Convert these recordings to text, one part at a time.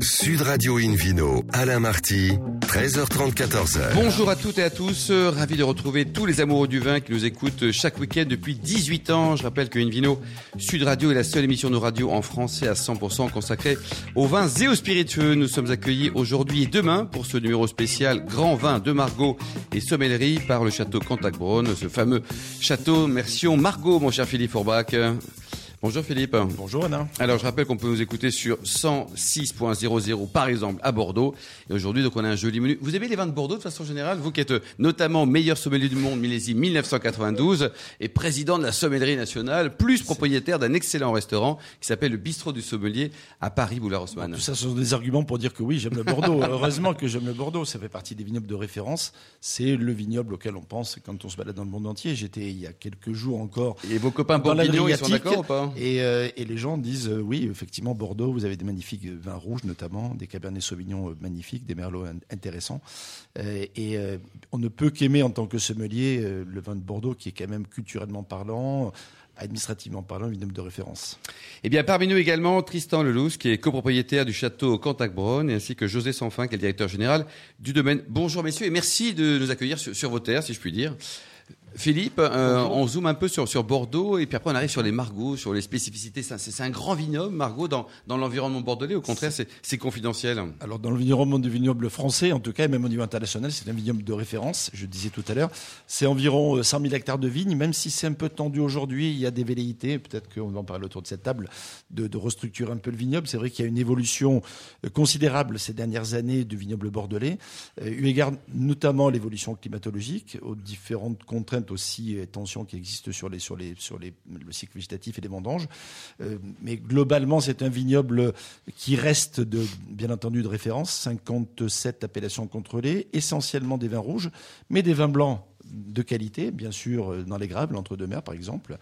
Sud Radio Invino, Alain Marty, 13h30, 14h. Bonjour à toutes et à tous, euh, ravi de retrouver tous les amoureux du vin qui nous écoutent chaque week-end depuis 18 ans. Je rappelle que Invino Sud Radio est la seule émission de radio en français à 100% consacrée aux vins et aux spiritueux. Nous sommes accueillis aujourd'hui et demain pour ce numéro spécial Grand Vin de Margot et Sommellerie par le château Cantac-Braun, ce fameux château Mercion Margot, mon cher Philippe Forbach. Bonjour Philippe. Bonjour Anna. Alors je rappelle qu'on peut nous écouter sur 106.00 par exemple à Bordeaux. Et aujourd'hui donc on a un joli menu. Vous aimez les vins de Bordeaux de façon générale Vous qui êtes notamment meilleur sommelier du monde millésime 1992 et président de la sommellerie nationale, plus propriétaire d'un excellent restaurant qui s'appelle le Bistrot du Sommelier à Paris Boulevard Haussmann. Tout ça ce sont des arguments pour dire que oui j'aime le Bordeaux. Heureusement que j'aime le Bordeaux. Ça fait partie des vignobles de référence. C'est le vignoble auquel on pense quand on se balade dans le monde entier. J'étais il y a quelques jours encore. Et vos copains bourguignons ils sont d'accord ou pas? Et, euh, et, les gens disent euh, oui, effectivement, Bordeaux, vous avez des magnifiques vins rouges notamment, des Cabernet Sauvignon euh, magnifiques, des Merlots intéressants. et on ne peut qu'aimer en tant que sommelier le vin de Bordeaux qui est quand même culturellement parlant, administrativement parlant, une de référence. Eh bien, parmi nous également, Tristan Lelouch, qui est copropriétaire du château Cantac-Bronn, ainsi que José Sanfin, qui est le directeur général du domaine. Bonjour messieurs, et merci de nous accueillir sur vos terres, si je puis dire. Philippe, euh, on zoome un peu sur, sur Bordeaux et puis après on arrive sur les Margots, sur les spécificités. C'est un grand vignoble, Margot, dans, dans l'environnement bordelais. Au contraire, c'est confidentiel. Alors dans le vignoble du vignoble français, en tout cas, et même au niveau international, c'est un vignoble de référence. Je disais tout à l'heure, c'est environ 100 euh, 000 hectares de vignes. Même si c'est un peu tendu aujourd'hui, il y a des velléités. Peut-être qu'on va en parler autour de cette table de, de restructurer un peu le vignoble. C'est vrai qu'il y a une évolution euh, considérable ces dernières années du vignoble bordelais, eu égard notamment l'évolution climatologique, aux différentes contraintes aussi euh, tensions qui existent sur, les, sur, les, sur les, le cycle végétatif et les vendanges. Euh, mais globalement, c'est un vignoble qui reste, de, bien entendu, de référence. 57 appellations contrôlées, essentiellement des vins rouges, mais des vins blancs de qualité, bien sûr, euh, dans les Graves, l'entre-deux-mers par exemple,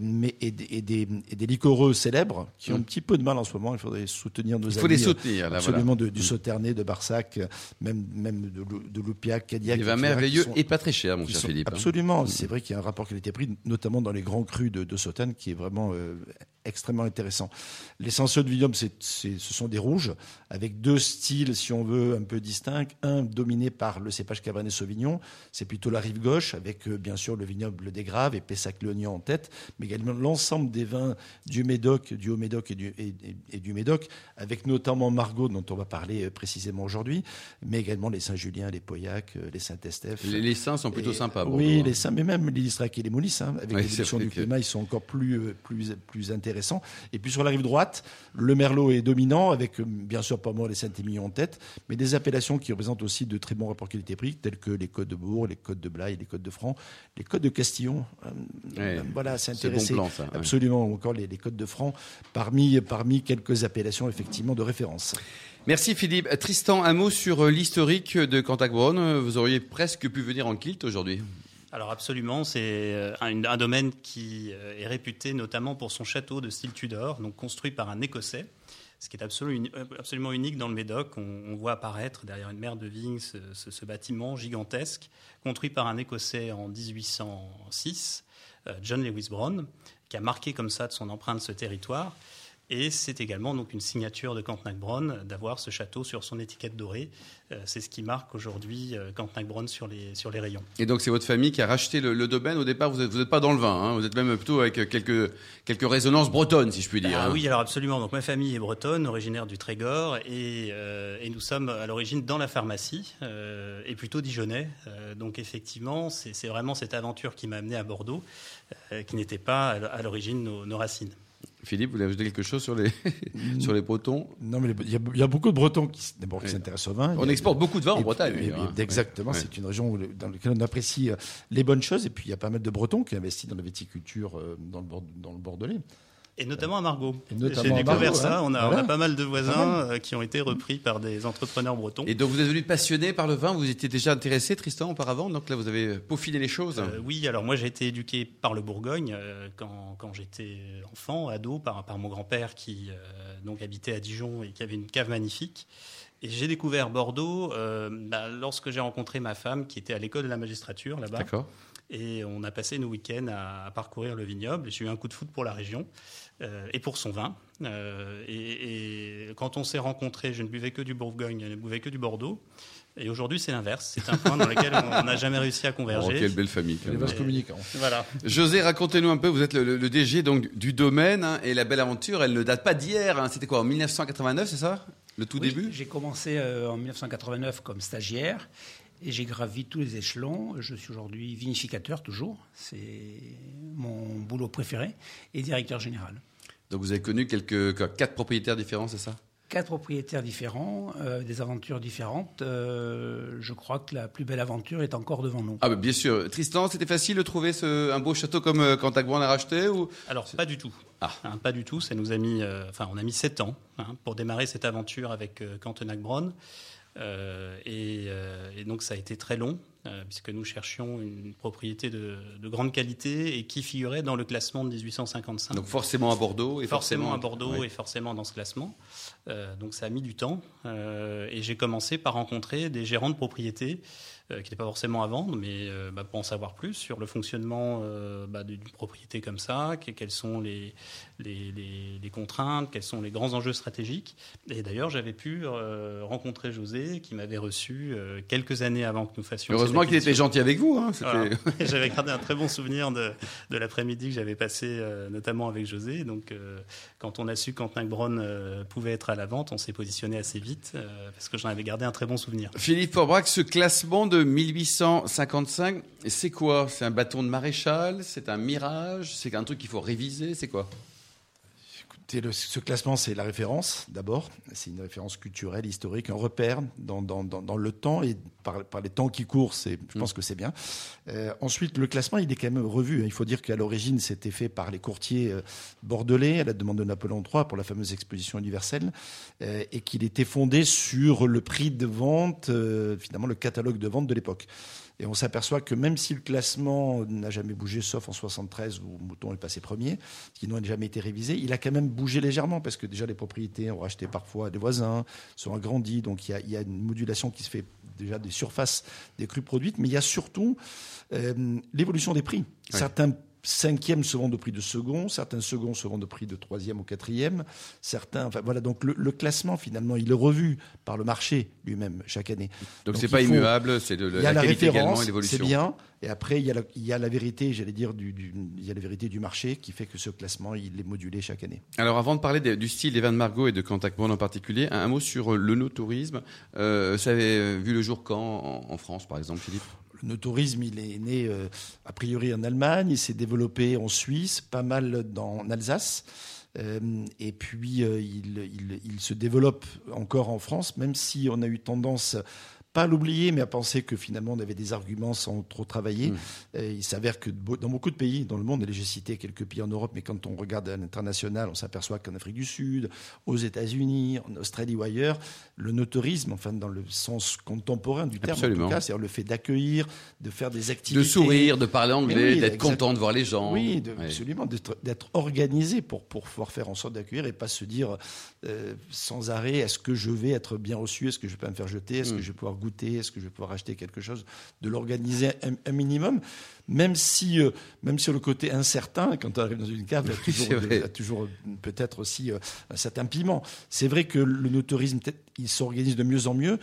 mais et, des, et, liquoreux célèbres qui ont un petit peu de mal en ce moment. Il faudrait soutenir nos amis. Il faut les soutenir, là, absolument de, du Sauternet, de Barsac, même, même de, de Loupiac, Cadillac. Des vins merveilleux et pas très chers, mon cher Philippe. Hein. Absolument. C'est vrai qu'il y a un rapport qui a été pris, notamment dans les grands crus de, de Sauternes, qui est vraiment euh, extrêmement intéressant. L'essentiel de vignoble, c'est, ce sont des rouges, avec deux styles, si on veut, un peu distincts. Un dominé par le cépage Cabernet Sauvignon, c'est plutôt la rive gauche, avec euh, bien sûr le vignoble des Graves et Pessac-Léognan en tête, mais également l'ensemble des vins du Médoc, du Haut-Médoc et du, et, du Médoc, avec notamment Margot, dont on va parler euh, précisément aujourd'hui, mais également les Saint-Julien, les Pauillac, euh, les Saint-Estèphe. Les, les, saints sont plutôt sympas. oui, les saints, mais même les Listrac et les Moulis, hein, avec l'évolution du climat, ils sont encore plus, plus, plus intéressants et puis sur la rive droite, le Merlot est dominant, avec euh, bien sûr pas moi les Saint-Émilion en tête, mais des appellations qui représentent aussi de très bons rapports qualité-prix, tels que les Côtes de Bourg, les Côtes de Blaye, les Côtes de Franc, les Côtes de Castillon. Euh, voilà, intéressant. Bon Absolument, encore les, les Côtes de Franc, parmi, parmi quelques appellations effectivement de référence. Merci Philippe. Tristan, un mot sur euh, l'historique de Cantac-Braun. Vous auriez presque pu venir en kilt aujourd'hui. Alors absolument, c'est euh, un, un, domaine qui euh, est réputé notamment pour son château de style Tudor, donc construit par un Écossais, ce qui est absolument, absolument unique dans le Médoc. On, on, voit apparaître derrière une mer de vignes ce, ce, ce, bâtiment gigantesque, construit par un Écossais en 1806, euh, John Lewis Brown, qui a marqué comme ça de son empreinte ce territoire. Et c'est également donc une signature de Cantenac-Bronn d'avoir ce château sur son étiquette dorée. Euh, c'est ce qui marque aujourd'hui euh, Cantenac-Bronn sur les, sur les rayons. Et donc c'est votre famille qui a racheté le, le domaine. Au départ, vous n'êtes vous pas dans le vin, hein. vous êtes même plutôt avec quelques, quelques résonances bretonnes, si je puis dire. Ah hein. oui, alors absolument. Donc ma famille est bretonne, originaire du Trégor, et, euh, et nous sommes à l'origine dans la pharmacie, euh, et plutôt dijonnais. Euh, donc effectivement, c'est vraiment cette aventure qui m'a amené à Bordeaux, qui n'était pas à l'origine nos, nos racines. Philippe, vous voulez ajouter quelque chose sur les, sur les Bretons? Non, mais il y, a, il y, a beaucoup de Bretons qui, d'abord, qui oui. s'intéressent au vin. On exporte beaucoup de vin en Bretagne. Et, hein. Exactement, c'est une région dans laquelle on apprécie les bonnes choses. Et puis, il y a pas mal de Bretons qui investissent dans la viticulture dans le, dans le Bordelais. Et notamment à Margot. J'ai découvert Margot, ça. Hein. On, a, voilà. on, a, pas mal de voisins mal. qui ont été repris par des entrepreneurs bretons. Et donc vous êtes devenu passionné par le vin. Vous étiez déjà intéressé, Tristan, auparavant. Donc là, vous avez peaufiné les choses. Euh, oui, alors moi, j'ai été éduqué par le Bourgogne euh, quand, quand j'étais enfant, ado, par, par mon grand-père qui euh, donc habitait à Dijon et qui avait une cave magnifique. Et j'ai découvert Bordeaux euh, bah, lorsque j'ai rencontré ma femme qui était à l'école de la magistrature là-bas. D'accord. Et on a passé nos week-ends à, à parcourir le vignoble. J'ai eu un coup de foot pour la région euh, et pour son vin. et, et, quand on s'est rencontrés, je ne buvais que du Bourgogne, je ne buvais que du Bordeaux. Et aujourd'hui, c'est l'inverse. C'est un point dans lequel on n'a jamais réussi à converger. Oh, quelle belle famille. Les vases communicants. Voilà. José, racontez-nous un peu. Vous êtes le, le DG donc du domaine hein, et la belle aventure. Elle ne date pas d'hier. Hein. C'était quoi en 1989, c'est ça? Le tout oui, début? J'ai commencé euh, en 1989 comme stagiaire et j'ai gravi tous les échelons. Je suis aujourd'hui vinificateur toujours. C'est mon boulot préféré et directeur général. Donc vous avez connu quelques quatre propriétaires différents, c'est ça? Quatre propriétaires différents, euh, des aventures différentes. Euh, je crois que la plus belle aventure est encore devant nous. Ah bah bien sûr. Tristan, c'était facile de trouver ce, un beau château comme euh, quand Agban a racheté ou? Alors pas du tout. Ah. Hein, pas du tout. Ça nous a mis, euh, enfin on a mis sept ans hein, pour démarrer cette aventure avec euh, Cantenac Bronn. Et, et, donc ça a été très long puisque nous cherchions une propriété de, de, grande qualité et qui figurait dans le classement de 1855. Donc forcément à Bordeaux et forcément, forcément à Bordeaux et forcément dans ce classement. Euh, donc ça a mis du temps euh, et j'ai commencé par rencontrer des gérants de propriété euh, qui n'étaient pas forcément à vendre, mais euh, bah, pour en savoir plus sur le fonctionnement euh, bah, d'une propriété comme ça, que, quelles sont les, les, les, les, contraintes, quels sont les grands enjeux stratégiques. Et d'ailleurs, j'avais pu euh, rencontrer José qui m'avait reçu euh, quelques années avant que nous fassions. Heureusement qu'il était gentil avec vous. Hein, voilà. j'avais gardé un très bon souvenir de, de l'après-midi que j'avais passé euh, notamment avec José. Donc quand on a su qu'Antin Bronn pouvait être à la vente, on s'est positionné assez vite parce que j'en avais gardé un très bon souvenir. Philippe Forbrac, ce classement de 1855, c'est quoi? C'est un bâton de maréchal? C'est un mirage? C'est un truc qu'il faut réviser? C'est quoi? Écoutez, le, ce classement, c'est la référence d'abord. C'est une référence culturelle, historique, un repère dans, dans, dans, dans le temps et par, par, les temps qui courent. Je pense mmh. que c'est bien. Euh, ensuite, le classement, il est quand même revu. Il faut dire qu'à l'origine, c'était fait par les courtiers euh, bordelais à la demande de Napoléon III pour la fameuse exposition universelle euh, et qu'il était fondé sur le prix de vente, euh, finalement le catalogue de vente de l'époque. Et on s'aperçoit que même si le classement n'a jamais bougé, sauf en 73 où Mouton est passé premier, qui n'a jamais été révisé, il a quand même bougé légèrement parce que déjà les propriétés ont racheté parfois des voisins, sont agrandis, donc il y a, il y a une modulation qui se fait déjà des surfaces des crues produites, mais il y a surtout euh, l'évolution des prix. Oui. Certains cinquièmes se vendent au prix de second, certains seconds se vendent au prix de troisième ou quatrième, certains, enfin voilà, donc le, le, classement finalement, il est revu par le marché lui-même chaque année. Donc c'est pas faut, immuable, c'est de la, la, la qualité également et l'évolution. C'est bien, et après il y a la, il y a la vérité, j'allais dire, du, du, il y a la vérité du marché qui fait que ce classement il est modulé chaque année. Alors avant de parler de, du style des vins de Margot et de Cantac en particulier, un, un, mot sur le no-tourisme. Euh, ça avait vu le jour quand en, en France, par exemple, Philippe? Le no-tourisme, il est né euh, a priori en Allemagne, il s'est développé en Suisse, pas mal dans, en Alsace. Euh, et puis euh, il, se développe encore en France, même si on a eu tendance pas à l'oublier, mais à penser que finalement on avait des arguments sans trop travailler. Mmh. Et il s'avère que dans beaucoup de pays dans le monde, et j'ai cité quelques pays en Europe, mais quand on regarde à l'international, on s'aperçoit qu'en Afrique du Sud, aux États-Unis, en Australie ou ailleurs, le notorisme, enfin dans le sens contemporain du terme, Absolument. en tout cas, c'est-à-dire le fait d'accueillir, de faire des activités, de sourire, de parler anglais, oui, d'être content de voir les gens, oui, de, absolument, d'être organisé pour pour pouvoir faire en sorte d'accueillir et pas se dire euh, sans arrêt est-ce que je vais être bien reçu, est-ce que je peux me faire jeter, est-ce mmh. que je vais pouvoir goûter Est-ce que je vais pouvoir acheter quelque chose De l'organiser un, un, minimum, même si, euh, même sur le côté incertain, quand on arrive dans une cave, il y a toujours, toujours peut-être aussi euh, un certain piment. C'est vrai que le notorisme, il s'organise de mieux en mieux.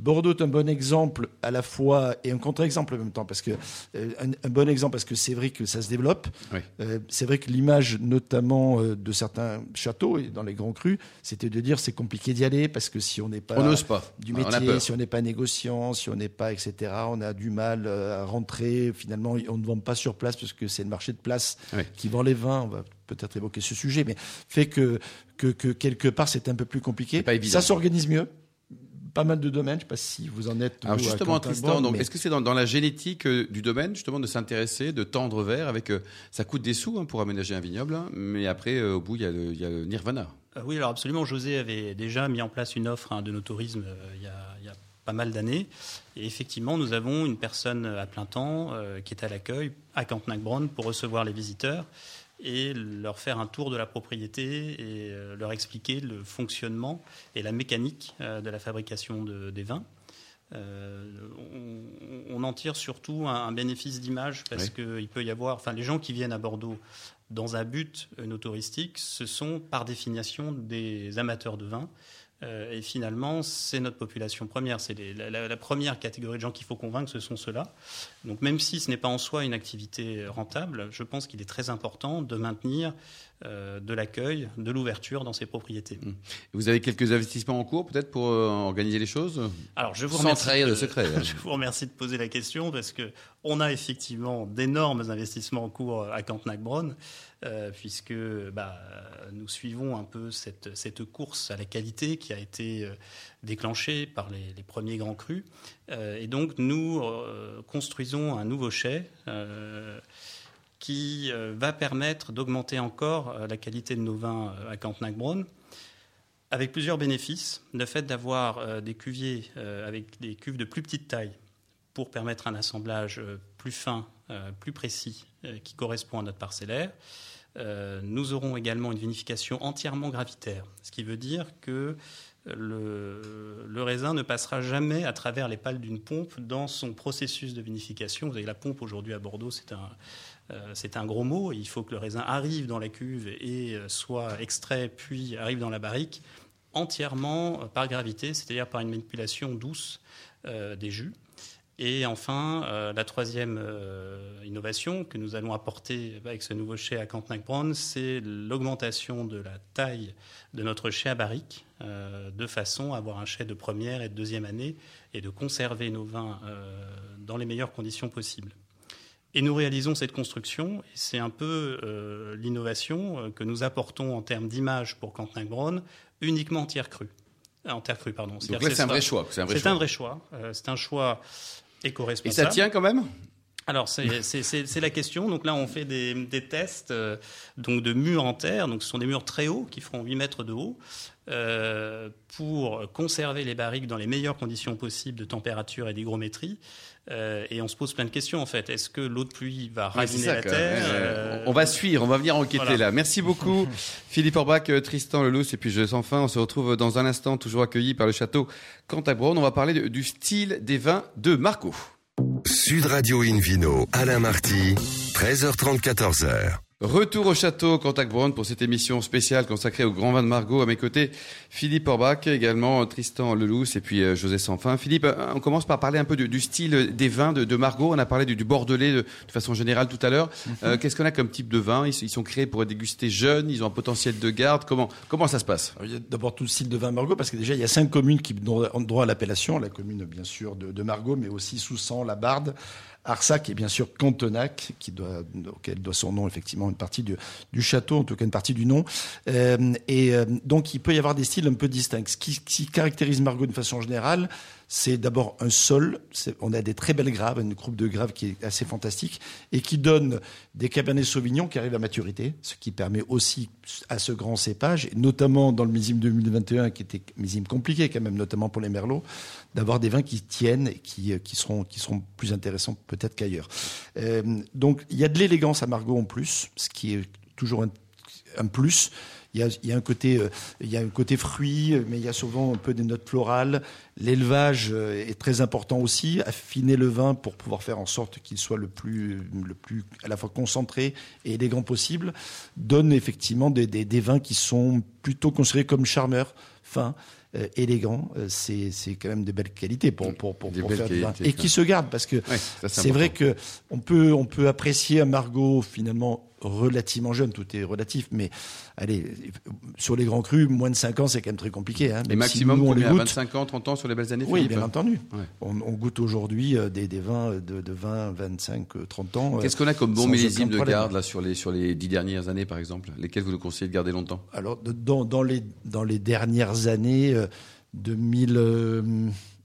Bordeaux est un bon exemple à la fois et un contre-exemple en même temps parce que euh, un, un, bon exemple parce que c'est vrai que ça se développe. Oui. Euh, c'est vrai que l'image notamment euh, de certains châteaux et dans les grands crus, c'était de dire c'est compliqué d'y aller parce que si on n'est pas, on pas du métier, on si on n'est pas négociant, si on n'est pas etc, on a du mal à rentrer. Finalement, on ne vend pas sur place parce que c'est le marché de place oui. qui vend les vins. On va peut-être évoquer ce sujet, mais fait que que, que quelque part c'est un peu plus compliqué. Ça s'organise mieux pas mal de domaines. Je ne sais pas si vous en êtes. Alors justement, Tristan, donc mais... est-ce que c'est dans, dans, la génétique euh, du domaine justement de s'intéresser, de tendre vers avec euh, ça coûte des sous hein, pour aménager un vignoble, hein, mais après euh, au bout il y, il y, a le nirvana. oui, alors absolument. José avait déjà mis en place une offre hein, de nos tourisme il y y a pas mal d'années. Et effectivement, nous avons une personne à plein temps euh, qui est à l'accueil à Cantenac-Bronn pour recevoir les visiteurs et leur faire un tour de la propriété et euh, leur expliquer le fonctionnement et la mécanique euh, de la fabrication de, des vins. Euh, on, on, en tire surtout un, un bénéfice d'image parce oui. qu'il peut y avoir, enfin les gens qui viennent à Bordeaux dans un but no touristique, ce sont par définition des amateurs de vin. Euh, et finalement, c'est notre population première. C'est la, la, première catégorie de gens qu'il faut convaincre, ce sont ceux-là. Donc même si ce n'est pas en soi une activité rentable, je pense qu'il est très important de maintenir euh, de l'accueil, de l'ouverture dans ces propriétés. Mmh. Vous avez quelques investissements en cours peut-être pour euh, organiser les choses? Alors je vous remercie de, secret. Hein. je vous remercie de poser la question parce que on a effectivement d'énormes investissements en cours à Cantenac-Bronn. Euh, puisque bah, nous suivons un peu cette, cette, course à la qualité qui a été euh, déclenchée par les, premiers grands crus. Euh, et donc nous construisons un nouveau chai qui va permettre d'augmenter encore la qualité de nos vins à Cantenac-Bronn avec plusieurs bénéfices. Le fait d'avoir des cuviers avec des cuves de plus petite taille pour permettre un assemblage plus fin, plus précis, qui correspond à notre parcellaire. Euh, nous aurons également une vinification entièrement gravitaire, ce qui veut dire que le, raisin ne passera jamais à travers les pales d'une pompe dans son processus de vinification. Vous avez la pompe aujourd'hui à Bordeaux, c'est un, euh, gros mot. Il faut que le raisin arrive dans la cuve et euh, soit extrait, puis arrive dans la barrique entièrement par gravité, c'est-à-dire par une manipulation douce des jus. Et enfin, euh, la troisième euh, innovation que nous allons apporter avec ce nouveau chai à Cantenac-Brown, c'est l'augmentation de la taille de notre chai à barrique, euh, de façon à avoir un chai de première et de deuxième année et de conserver nos vins dans les meilleures conditions possibles. Et nous réalisons cette construction, et c'est un peu l'innovation que nous apportons en termes d'image pour Cantenac-Brown, uniquement en terre crue. En terre crue, pardon. C'est un vrai choix. C'est un vrai choix. Un vrai choix. c'est un choix et ça tient quand même? Alors c'est la question. Donc là on fait des, tests euh, donc de murs en terre. Donc ce sont des murs très hauts qui feront 8 mètres de haut euh, pour conserver les barriques dans les meilleures conditions possibles de température et d'hygrométrie. Euh, et on se pose plein de questions en fait. Est-ce que l'eau de pluie va raviner la terre On va suivre, on va venir enquêter là. Merci beaucoup Philippe Orbach, Tristan Leloup et puis je enfin on se retrouve dans un instant toujours accueilli par le château Cantabron. On va parler du style des vins de Marco. Sud Radio Invino, Alain Marty, 13h30, 14h. Retour au château Contact Brown pour cette émission spéciale consacrée au grand vin de Margot. À mes côtés, Philippe Orbach, également Tristan Lelousse et puis euh, José Sanfin. Philippe, euh, on commence par parler un peu du, style des vins de, Margot. On a parlé du, Bordelais de, façon générale tout à l'heure. Mhm. Euh, qu'est-ce qu'on a comme type de vin? Ils, sont créés pour être dégustés jeunes, ils ont un potentiel de garde. Comment, comment ça se passe? D'abord tout le style de vin Margot parce que déjà il y a cinq communes qui ont droit à l'appellation. La commune bien sûr de, de Margot, mais aussi Soussan, La Barde, Arsac et bien sûr Cantenac, qui doit, auquel doit son nom effectivement une partie du, château, en tout cas une partie du nom. Euh, et euh, donc il peut y avoir des styles un peu distincts. Ce qui, qui caractérise Margot de façon générale, c'est d'abord un sol. On a des très belles graves, une groupe de graves qui est assez fantastique et qui donne des Cabernet Sauvignon qui arrivent à maturité, ce qui permet aussi à ce grand cépage, notamment dans le millésime 2021 qui était millésime compliqué quand même, notamment pour les merlots, d'avoir des vins qui tiennent et qui, qui, seront, qui seront plus intéressants peut-être qu'ailleurs. Euh, donc il y a de l'élégance à Margot en plus, ce qui est toujours un, un plus. Il y a, un côté, euh, il y a un côté fruit, mais il y a souvent un peu des notes florales. L'élevage euh, est très important aussi. Affiner le vin pour pouvoir faire en sorte qu'il soit le plus, le plus à la fois concentré et élégant possible donne effectivement des, des, vins qui sont plutôt considérés comme charmeurs, fins. Euh, élégants, c'est quand même de belles qualités pour, pour, pour, faire du vin. Et qui se gardent, parce que c'est vrai que on peut, on peut apprécier un Margot finalement relativement jeune, tout est relatif, mais allez, sur les grands crus, moins de 5 ans, c'est quand même très compliqué. Hein, mais maximum si nous, on les goûte, 25 ans, 30 ans sur les belles années Oui, bien entendu. On, goûte aujourd'hui euh, des, des, vins de, de 20, 25, 30 ans. Qu'est-ce qu'on a comme bon millésime de garde là, sur, les, sur les 10 dernières années, par exemple? Lesquels vous nous conseillez de garder longtemps? Alors, dans, dans, les, dans les dernières années, 2000, euh,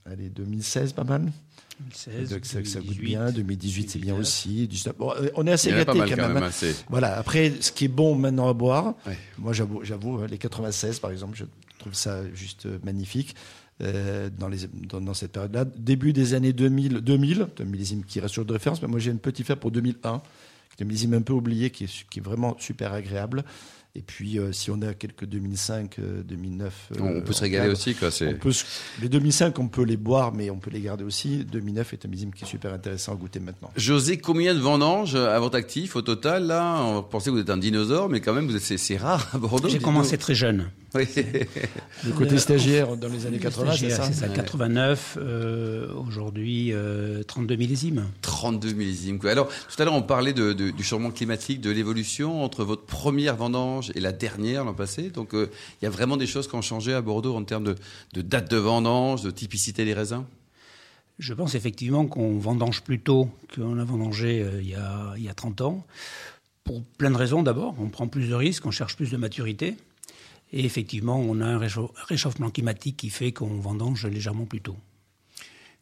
allez, 2016, pas mal? 2016, ça, goûte bien. 2018, c'est bien aussi. Euh, on est assez gâtés quand, même. Hein. voilà. Après, ce qui est bon maintenant à boire, moi j'avoue, j'avoue, hein, les 96 par exemple, je trouve ça juste euh, magnifique. Euh, dans, les, dans, cette période-là. Début des années 2000, 2000, un millésime qui reste sur de référence, mais moi j'ai une petite fait pour 2001, qui est un millésime un peu oublié, qui est, qui est vraiment super agréable. Et puis, euh, si on a quelques 2005, 2009. on peut se régaler aussi, quoi. On peut, les 2005, on peut les boire, mais on peut les garder aussi. 2009 est un millésime qui est super intéressant à goûter maintenant. José, combien de vendanges à votre actif au total, là? On pensait que vous êtes un dinosaure, mais quand même, c'est rare à Bordeaux. J'ai commencé très jeune. Oui. Le côté stagiaire dans les années 80, c'est ça? C'est ça, 89, euh, aujourd'hui 32 euh, millésimes. 32 millésimes. Alors, tout à l'heure, on parlait de, du changement climatique, de l'évolution entre votre première vendange et la dernière l'an passé. Donc, euh, il y a vraiment des choses qui ont changé à Bordeaux en termes de, date de vendange, de typicité des raisins je pense effectivement qu'on vendange plus tôt qu'on a vendangé il, y a, il y a 30 ans. Pour plein de raisons d'abord. On prend plus de risques, on cherche plus de maturité. Et effectivement, on a un réchauffement climatique qui fait qu'on vendange légèrement plus tôt.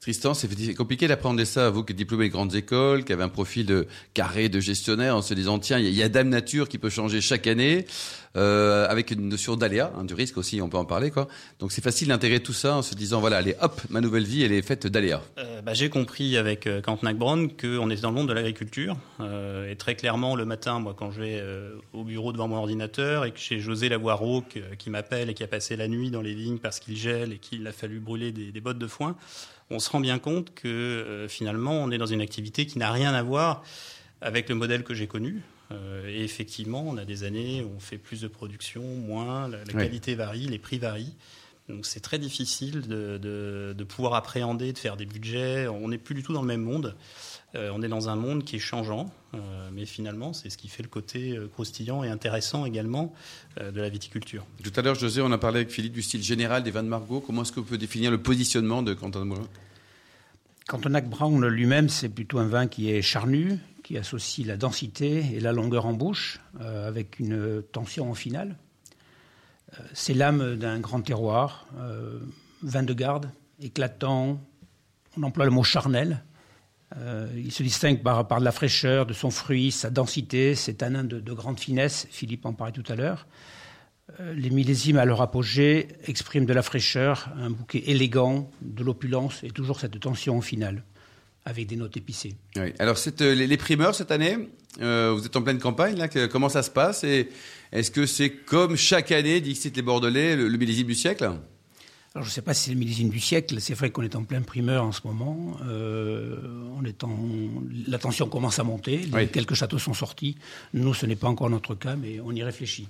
Tristan, c'est compliqué d'apprendre ça, vous qui êtes diplômé de grandes écoles, qui avez un profil de carré de gestionnaire, en se disant tiens, il y a Dame Nature qui peut changer chaque année, euh, avec une notion d'aléa, hein, du risque aussi, on peut en parler quoi. Donc c'est facile d'intégrer tout ça en se disant voilà, allez hop, ma nouvelle vie, elle est faite d'aléas. Euh, bah, J'ai compris avec euh, Cantenac Brown qu'on était dans le monde de l'agriculture euh, et très clairement le matin, moi quand je vais euh, au bureau devant mon ordinateur et que j'ai José Lavoireau qui m'appelle et qui a passé la nuit dans les vignes parce qu'il gèle et qu'il a fallu brûler des bottes de foin on se rend bien compte que euh, finalement, on est dans une activité qui n'a rien à voir avec le modèle que j'ai connu. Euh, et effectivement, on a des années où on fait plus de production, moins, la, qualité varie, les prix varient. Donc c'est très difficile de, pouvoir appréhender, de faire des budgets. On n'est plus du tout dans le même monde. Euh, on est dans un monde qui est changeant, mais finalement, c'est ce qui fait le côté croustillant et intéressant également de la viticulture. Tout à l'heure, José, on a parlé avec Philippe du style général des vins de Margot. Comment est-ce que vous pouvez définir le positionnement de Quentin Moulin Cantonac Brown lui-même, c'est plutôt un vin qui est charnu, qui associe la densité et la longueur en bouche, euh, avec une tension en finale. Euh, c'est l'âme d'un grand terroir, euh, vin de garde, éclatant, on emploie le mot charnel. Il se distingue par, par, la fraîcheur de son fruit, sa densité, c'est un de, de grande finesse, Philippe en parlait tout à l'heure. Euh, les millésimes à leur apogée expriment de la fraîcheur, un bouquet élégant, de l'opulence et toujours cette tension finale avec des notes épicées. Alors euh, les, primeurs cette année, euh, vous êtes en pleine campagne là, comment ça se passe et est-ce que c'est comme chaque année, Dixit les Bordelais, le, millésime du siècle? Alors, je ne sais pas si c'est le millésime du siècle. C'est vrai qu'on est en plein primeur en ce moment. on est en... La tension commence à monter. Quelques châteaux sont sortis. Nous, ce n'est pas encore notre cas, mais on y réfléchit.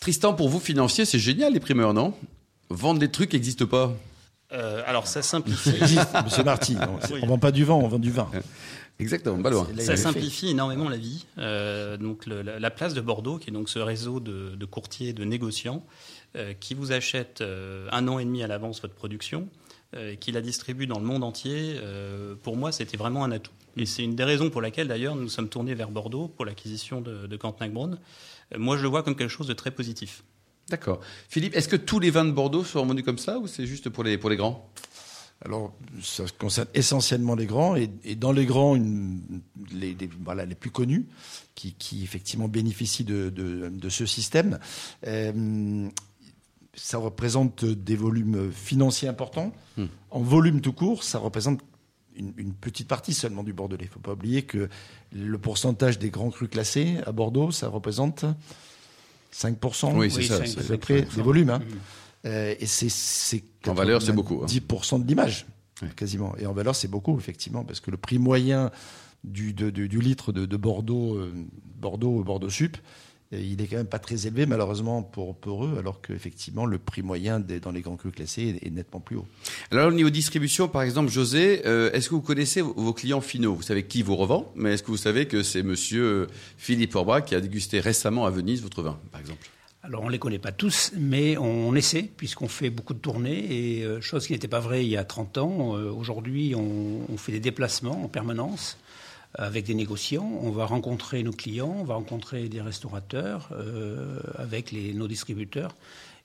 Tristan, pour vous, financier, c'est génial les primeurs, non? Vendre des trucs qui n'existent pas. Euh, alors ça simplifie. Monsieur Marty, on ne vend pas du vent, on vend du vin. Exactement, pas loin. Ça simplifie énormément la vie. Euh, donc la, place de Bordeaux, qui est donc ce réseau de, courtiers, de négociants, euh, qui vous achètent un an et demi à l'avance votre production, qui la distribue dans le monde entier. pour moi, c'était vraiment un atout. Et c'est une des raisons pour laquelle d'ailleurs nous sommes tournés vers Bordeaux pour l'acquisition de, de Cantenac-Braun moi je le vois comme quelque chose de très positif. D'accord. Philippe, est-ce que tous les vins de Bordeaux sont vendus comme ça ou c'est juste pour les, pour les grands? Alors, ça concerne essentiellement les grands, et, dans les grands, les, voilà, les plus connus, qui, effectivement bénéficient de, de, ce système. Euh, ça représente des volumes financiers importants. Hmm. En volume tout court, ça représente une, une, petite partie seulement du Bordelais. Il ne faut pas oublier que le pourcentage des grands crus classés à Bordeaux, ça représente 5%. Oui, c'est ça. C'est près des volumes. Hein. Mmh. Euh, et c'est en valeur, c'est beaucoup. 10% hein. de l'image, quasiment. Et en valeur, c'est beaucoup, effectivement, parce que le prix moyen du, du litre de, Bordeaux, euh, Bordeaux, Bordeaux Sup, il est quand même pas très élevé malheureusement pour, pour eux, alors qu'effectivement le prix moyen dans les grands crus classés est, nettement plus haut. Alors au niveau distribution, par exemple, José, euh, est-ce que vous connaissez vos clients finaux? Vous savez qui vous revend, mais est-ce que vous savez que c'est Monsieur euh, Philippe Orbach qui a dégusté récemment à Venise votre vin, par exemple? Alors on ne les connaît pas tous, mais on essaie, puisqu'on fait beaucoup de tournées, et euh, chose qui n'était pas vraie il y a 30 ans, aujourd'hui on, on, fait des déplacements en permanence avec des négociants. On va rencontrer nos clients, on va rencontrer des restaurateurs euh, avec les, nos distributeurs.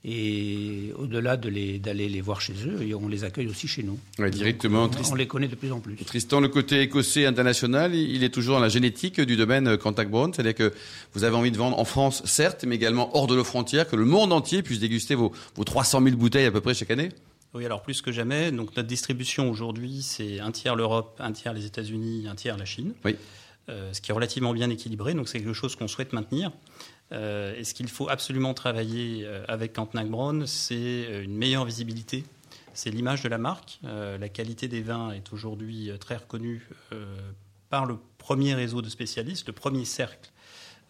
Et au-delà d'aller de les, les voir chez eux, on les accueille aussi chez nous. directement. on, les connaît de plus en plus. Tristan, le côté écossais international, il est toujours dans la génétique du domaine Contact Brown. C'est-à-dire que vous avez envie de vendre en France, certes, mais également hors de nos frontières, que le monde entier puisse déguster vos, vos 300 000 bouteilles à peu près chaque année? Oui, alors plus que jamais. Donc notre distribution aujourd'hui, c'est un tiers l'Europe, un tiers les États-Unis, un tiers la Chine. Oui. Euh, ce qui est relativement bien équilibré, donc c'est quelque chose qu'on souhaite maintenir. et ce qu'il faut absolument travailler avec Cantenac Brown, c'est une meilleure visibilité c'est l'image de la marque. la qualité des vins est aujourd'hui très reconnue par le premier réseau de spécialistes, le premier cercle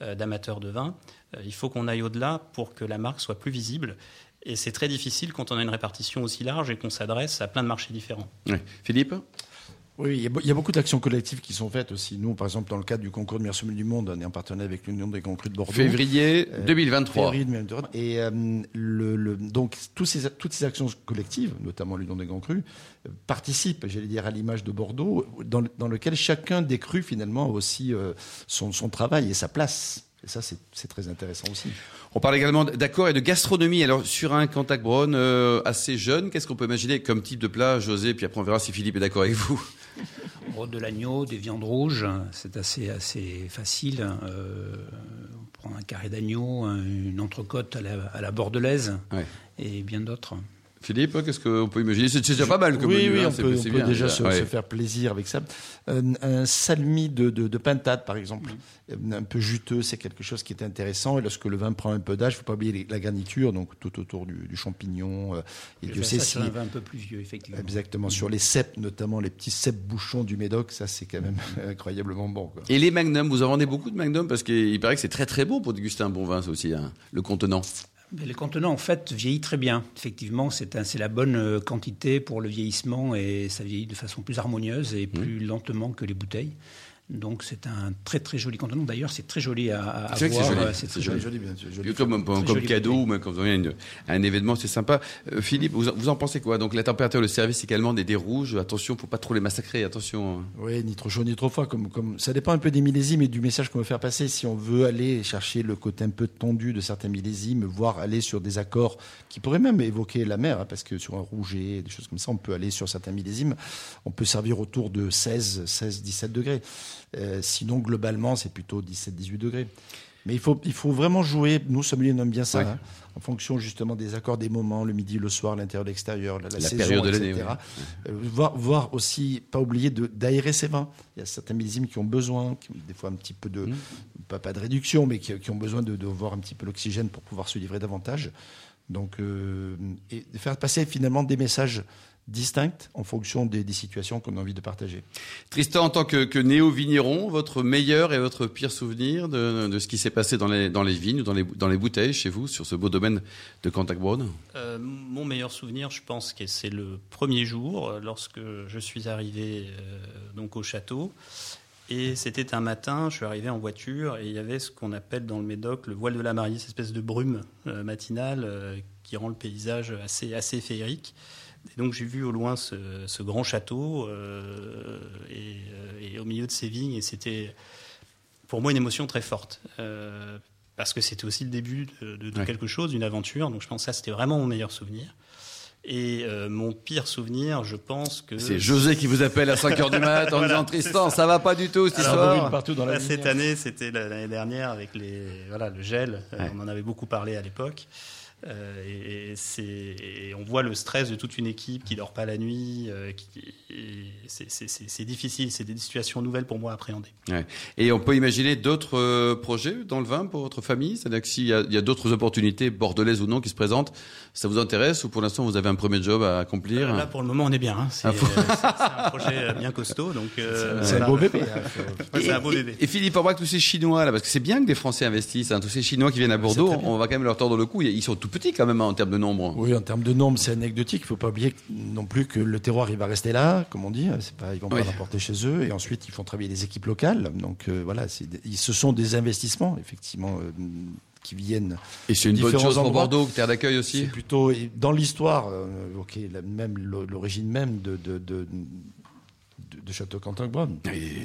d'amateurs de vin. il faut qu'on aille au-delà pour que la marque soit plus visible. Et c'est très difficile quand on a une répartition aussi large et qu'on s'adresse à plein de marchés différents. Philippe oui, il y, a, beaucoup d'actions collectives qui sont faites aussi. Nous, par exemple, dans le cadre du concours de meilleur sommelier du monde, on est en partenariat avec l'Union des concours de Bordeaux. Février 2023. Euh, février 2023. Et euh, le, donc, ces, toutes ces actions collectives, notamment l'Union des grands crus, participent, j'allais dire, à l'image de Bordeaux, dans, dans, lequel chacun des crus, finalement, a aussi euh, son, son travail et sa place. Et ça, c'est très intéressant aussi. On parle également d'accords et de gastronomie. Alors, sur un brown euh, assez jeune, qu'est-ce qu'on peut imaginer comme type de plat, José? Puis après, on verra si Philippe est d'accord avec vous. De l'agneau, des viandes rouges, c'est assez, assez facile. Euh, on prend un carré d'agneau, une entrecôte à la, à la bordelaise et bien d'autres. Philippe, qu'est-ce qu'on peut imaginer? C'est déjà pas mal comme Oui, oui, hein, on peut, déjà se, faire plaisir avec ça. un salmi de, de, pintade, par exemple, un peu juteux, c'est quelque chose qui est intéressant. Et lorsque le vin prend un peu d'âge, il ne faut pas oublier la garniture, donc tout autour du, champignon. Euh, et Dieu sait si... un vin un peu plus vieux, effectivement. Exactement. Sur les cèpes, notamment les petits cèpes bouchons du Médoc, ça, c'est quand même incroyablement bon. Et les magnums, vous en vendez beaucoup de magnums? Parce qu'il paraît que c'est très très bon pour déguster un bon vin, ça aussi, hein, le contenant. Le contenant, en fait, vieillit très bien. Effectivement, c'est la bonne euh, quantité pour le vieillissement et ça vieillit de façon plus harmonieuse et plus lentement que les bouteilles. Donc c'est un très très joli contenant. D'ailleurs, c'est très joli à, à c'est voir. C'est très joli, joli, bien joli. Comme, comme cadeau ou même quand vous avez un événement, c'est sympa. Euh, Philippe, vous, vous, en pensez quoi? Donc la température, le service également des, des rouges. Attention, faut pas trop les massacrer. Attention. Hein. Oui, ni trop chaud ni trop froid. Comme, comme ça dépend un peu des millésimes et du message qu'on veut faire passer. Si on veut aller chercher le côté un peu tendu de certains millésimes, voire aller sur des accords qui pourraient même évoquer la mer, hein, parce que sur un rouget, des choses comme ça, on peut aller sur certains millésimes. On peut servir autour de 16, 16, 17 degrés. Euh, sinon, globalement, c'est plutôt 17-18 degrés. Mais il faut, il faut vraiment jouer, nous, sommeliers, on aime bien ça, hein, en fonction justement des accords des moments, le midi, le soir, l'intérieur, l'extérieur, la, saison, période de l'année. Euh, voir, voir, aussi, pas oublier d'aérer ses vins. Il y a certains millésimes qui ont besoin, des fois un petit peu de, mmh. pas, pas, de réduction, mais qui, ont besoin de, de, voir un petit peu l'oxygène pour pouvoir se livrer davantage. Donc, euh, et faire passer finalement des messages distinctes en fonction des, situations qu'on a envie de partager. Tristan, en tant que, néo-vigneron, votre meilleur et votre pire souvenir de, ce qui s'est passé dans les, dans les vignes ou dans les, dans les bouteilles chez vous sur ce beau domaine de Contact Brown? Euh, Mon meilleur souvenir, je pense que c'est le premier jour euh, lorsque je suis arrivé euh, donc au château. Et c'était un matin, je suis arrivé en voiture et il y avait ce qu'on appelle dans le Médoc le voile de la mariée, cette espèce de brume matinale qui rend le paysage assez, assez féerique. Et donc j'ai vu au loin ce, grand château euh, euh, et, au milieu de ces vignes, et c'était pour moi une émotion très forte. Euh, parce que c'était aussi le début de, quelque chose, d'une aventure. Donc je pense que ça, c'était vraiment mon meilleur souvenir. Et mon pire souvenir, je pense que... C'est José qui vous appelle à 5h du mat en disant Tristan, ça va pas du tout cette histoire. Partout dans la cette année, c'était l'année dernière avec les, voilà, le gel. on en avait beaucoup parlé à l'époque. Euh, et, on voit le stress de toute une équipe qui dort pas la nuit. Euh, c'est difficile, c'est des situations nouvelles pour moi à appréhender. Et on peut imaginer d'autres euh, projets dans le vin pour votre famille? C'est-à-dire que s'il y a, d'autres opportunités, bordelaise ou non, qui se présentent, ça vous intéresse ou pour l'instant vous avez un premier job à accomplir? Là, pour le moment, on est bien. Hein. Ah, c'est un projet bien costaud. Donc, c'est un beau bébé. c'est un beau bébé. Et, Philippe, on voit que tous ces Chinois, là, parce que c'est bien que des Français investissent, hein, tous ces Chinois qui viennent à Bordeaux, on va quand même leur tordre le cou. Ils sont tout petit quand même hein, en termes de nombre. Oui, en termes de nombre, c'est anecdotique. Il ne faut pas oublier non plus que le terroir, il va rester là, comme on dit. Pas, ils vont pas l'apporter chez eux. Et ensuite, ils font travailler les équipes locales. Donc euh, voilà, ce sont des investissements, effectivement. Euh, qui viennent. Et c'est une bonne chose pour Bordeaux, terre d'accueil aussi. C'est plutôt dans l'histoire, euh, ok, même l'origine même de, de Château Quentin Brown.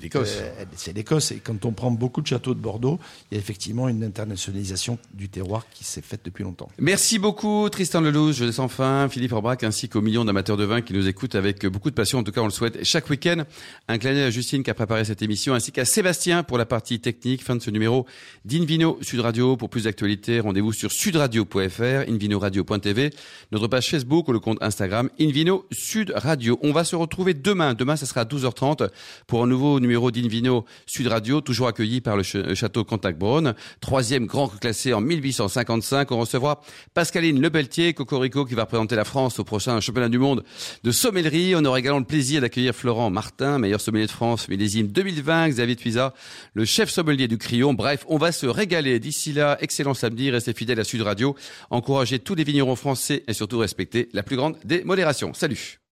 L'Écosse. Euh, c'est l'Écosse. Et quand on prend beaucoup de châteaux de Bordeaux, il y a effectivement une internationalisation du terroir qui s'est faite depuis longtemps. Merci beaucoup, Tristan Lelouch, Je laisse enfin Philippe Orbrac, ainsi qu'aux millions d'amateurs de vin qui nous écoutent avec beaucoup de passion. En tout cas, on le souhaite chaque week-end. Un clin d'œil à Justine qui a préparé cette émission, ainsi qu'à Sébastien pour la partie technique. Fin de ce numéro d'Invino Sud Radio. Pour plus d'actualités, rendez-vous sur sudradio.fr, invinoradio.tv, notre page Facebook ou le compte Instagram Invino Sud Radio. On va se retrouver demain. Demain, ça sera à 12 12h30 pour un nouveau numéro d'Invino Sud Radio, toujours accueilli par le château Cantac-Braun. Troisième grand classé en 1855. On recevra Pascaline Lebeltier, Cocorico, qui va représenter la France au prochain championnat du monde de sommellerie. On aura également le plaisir d'accueillir Florent Martin, meilleur sommelier de France, millésime 2020, Xavier Tuisa, le chef sommelier du Crillon. Bref, on va se régaler. D'ici là, excellent samedi, restez fidèles à Sud Radio, encouragez tous les vignerons français et surtout respectez la plus grande des modérations. Salut